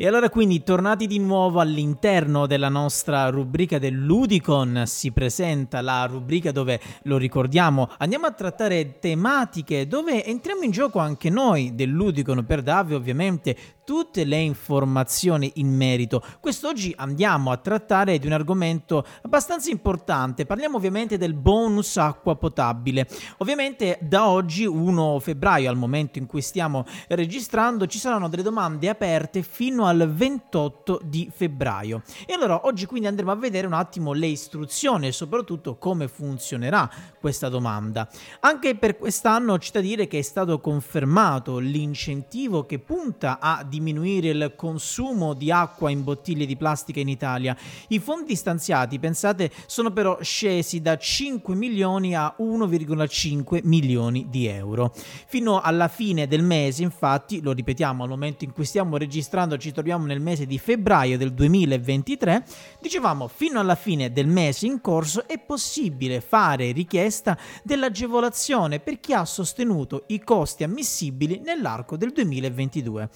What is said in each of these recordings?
E allora quindi tornati di nuovo all'interno della nostra rubrica del Ludicon, si presenta la rubrica dove, lo ricordiamo, andiamo a trattare tematiche dove entriamo in gioco anche noi del Ludicon per darvi ovviamente tutte le informazioni in merito. Quest'oggi andiamo a trattare di un argomento abbastanza importante, parliamo ovviamente del bonus acqua potabile. Ovviamente da oggi 1 febbraio, al momento in cui stiamo registrando, ci saranno delle domande aperte fino al 28 di febbraio. E allora oggi quindi andremo a vedere un attimo le istruzioni e soprattutto come funzionerà questa domanda. Anche per quest'anno c'è da dire che è stato confermato l'incentivo che punta a diminuire il consumo di acqua in bottiglie di plastica in Italia. I fondi stanziati, pensate, sono però scesi da 5 milioni a 1,5 milioni di euro. Fino alla fine del mese, infatti, lo ripetiamo al momento in cui stiamo registrando, ci troviamo nel mese di febbraio del 2023, dicevamo fino alla fine del mese in corso è possibile fare richiesta dell'agevolazione per chi ha sostenuto i costi ammissibili nell'arco del 2022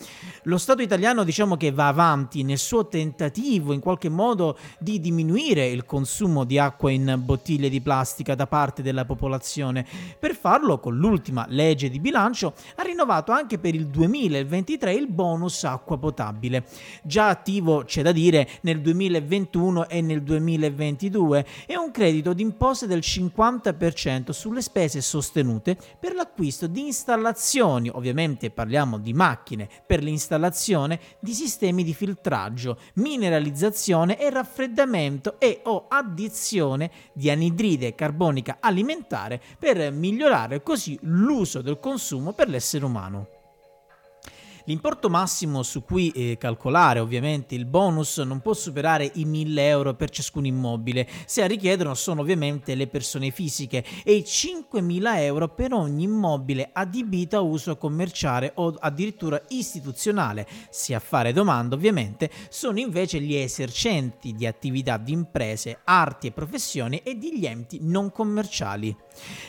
lo Stato italiano diciamo che va avanti nel suo tentativo in qualche modo di diminuire il consumo di acqua in bottiglie di plastica da parte della popolazione. Per farlo, con l'ultima legge di bilancio, ha rinnovato anche per il 2023 il bonus acqua potabile. Già attivo, c'è da dire, nel 2021 e nel 2022 è un credito d'imposta del 50% sulle spese sostenute per l'acquisto di installazioni, ovviamente parliamo di macchine per l'installazione installazione di sistemi di filtraggio, mineralizzazione e raffreddamento e o addizione di anidride carbonica alimentare per migliorare così l'uso del consumo per l'essere umano. L'importo massimo su cui eh, calcolare ovviamente il bonus non può superare i 1000 euro per ciascun immobile, se a richiederlo sono ovviamente le persone fisiche e i 5000 euro per ogni immobile adibito a uso commerciale o addirittura istituzionale, se a fare domanda ovviamente sono invece gli esercenti di attività di imprese, arti e professioni e degli enti non commerciali.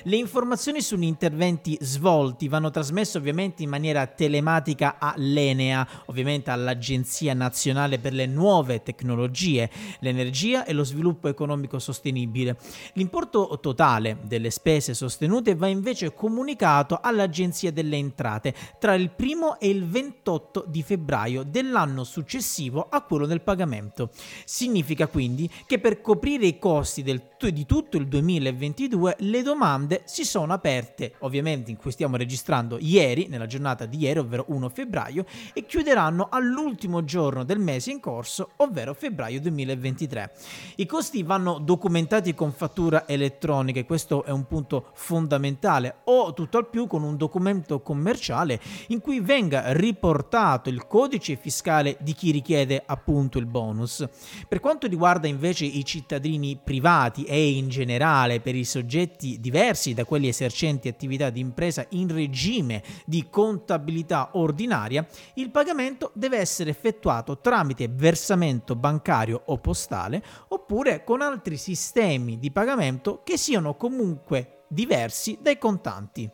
Le informazioni sugli interventi svolti vanno trasmesse ovviamente in maniera telematica all'Enea, ovviamente all'Agenzia Nazionale per le Nuove Tecnologie, l'Energia e lo Sviluppo Economico Sostenibile. L'importo totale delle spese sostenute va invece comunicato all'Agenzia delle Entrate tra il 1 e il 28 di febbraio dell'anno successivo a quello del pagamento. Significa quindi che per coprire i costi del, di tutto il 2022 le domande si sono aperte, ovviamente in cui stiamo registrando ieri, nella giornata di ieri, ovvero 1 febbraio, e chiuderanno all'ultimo giorno del mese in corso, ovvero febbraio 2023. I costi vanno documentati con fattura elettronica e questo è un punto fondamentale, o tutto al più con un documento commerciale in cui venga riportato il codice fiscale di chi richiede appunto il bonus. Per quanto riguarda invece i cittadini privati e in generale per i soggetti diversi da quelli esercenti attività di impresa in regime di contabilità ordinaria, il pagamento deve essere effettuato tramite versamento bancario o postale oppure con altri sistemi di pagamento che siano comunque diversi dai contanti.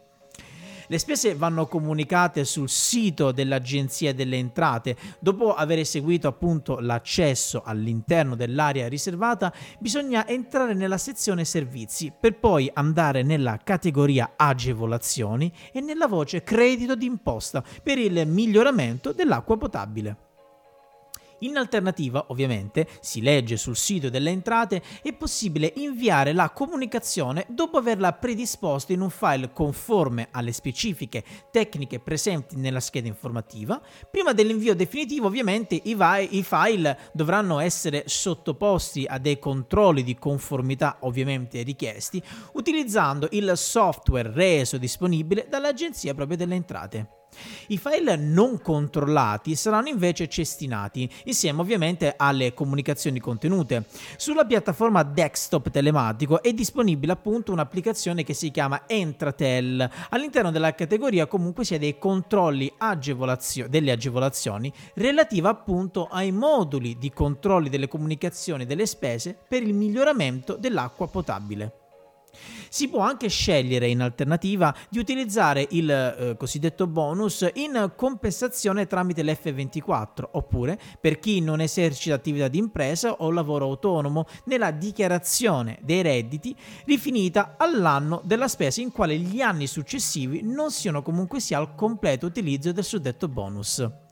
Le spese vanno comunicate sul sito dell'Agenzia delle Entrate. Dopo aver eseguito appunto l'accesso all'interno dell'area riservata, bisogna entrare nella sezione servizi per poi andare nella categoria agevolazioni e nella voce credito d'imposta per il miglioramento dell'acqua potabile. In alternativa, ovviamente, si legge sul sito delle entrate, è possibile inviare la comunicazione dopo averla predisposta in un file conforme alle specifiche tecniche presenti nella scheda informativa. Prima dell'invio definitivo, ovviamente, i, vi- i file dovranno essere sottoposti a dei controlli di conformità, ovviamente richiesti, utilizzando il software reso disponibile dall'Agenzia proprio delle entrate. I file non controllati saranno invece cestinati, insieme ovviamente alle comunicazioni contenute. Sulla piattaforma desktop telematico è disponibile appunto un'applicazione che si chiama Entratel. All'interno della categoria comunque si ha dei controlli agevolazio- delle agevolazioni relativa appunto ai moduli di controlli delle comunicazioni delle spese per il miglioramento dell'acqua potabile. Si può anche scegliere in alternativa di utilizzare il eh, cosiddetto bonus in compensazione tramite l'F24 oppure per chi non esercita attività di impresa o lavoro autonomo nella dichiarazione dei redditi rifinita all'anno della spesa in quale gli anni successivi non siano comunque sia al completo utilizzo del suddetto bonus.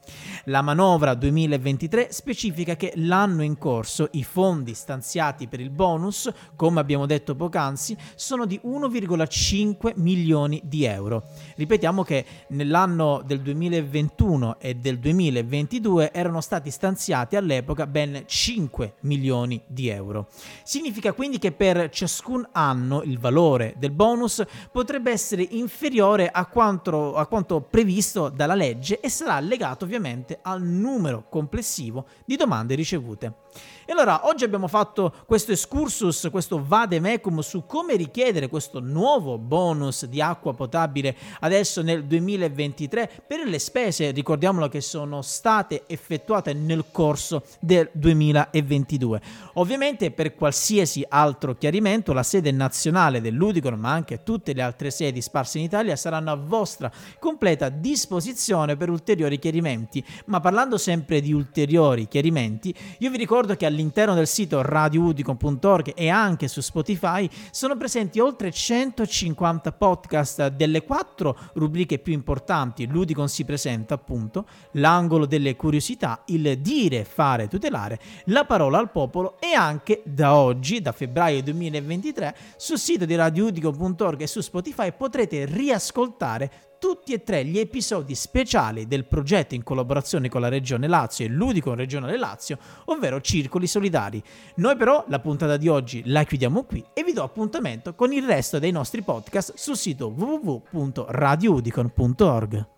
La manovra 2023 specifica che l'anno in corso i fondi stanziati per il bonus, come abbiamo detto poc'anzi, sono di 1,5 milioni di euro. Ripetiamo che nell'anno del 2021 e del 2022 erano stati stanziati all'epoca ben 5 milioni di euro. Significa quindi che per ciascun anno il valore del bonus potrebbe essere inferiore a quanto, a quanto previsto dalla legge e sarà legato ovviamente al numero complessivo di domande ricevute. E allora oggi abbiamo fatto questo excursus, questo vademecum su come richiedere questo nuovo bonus di acqua potabile adesso nel 2023 per le spese, ricordiamolo che sono state effettuate nel corso del 2022. Ovviamente per qualsiasi altro chiarimento la sede nazionale dell'Udicon, ma anche tutte le altre sedi sparse in Italia saranno a vostra completa disposizione per ulteriori chiarimenti. Ma parlando sempre di ulteriori chiarimenti, io vi ricordo che all'interno del sito radioudicon.org e anche su Spotify sono presenti oltre 150 podcast delle quattro rubriche più importanti. L'Udicon si presenta appunto, l'angolo delle curiosità, il dire, fare, tutelare, la parola al popolo e anche da oggi, da febbraio 2023, sul sito di radioudicon.org e su Spotify potrete riascoltare tutti e tre gli episodi speciali del progetto in collaborazione con la Regione Lazio e l'Udicon Regionale Lazio, ovvero Circoli Solidari. Noi però la puntata di oggi la chiudiamo qui e vi do appuntamento con il resto dei nostri podcast sul sito www.radioudicon.org.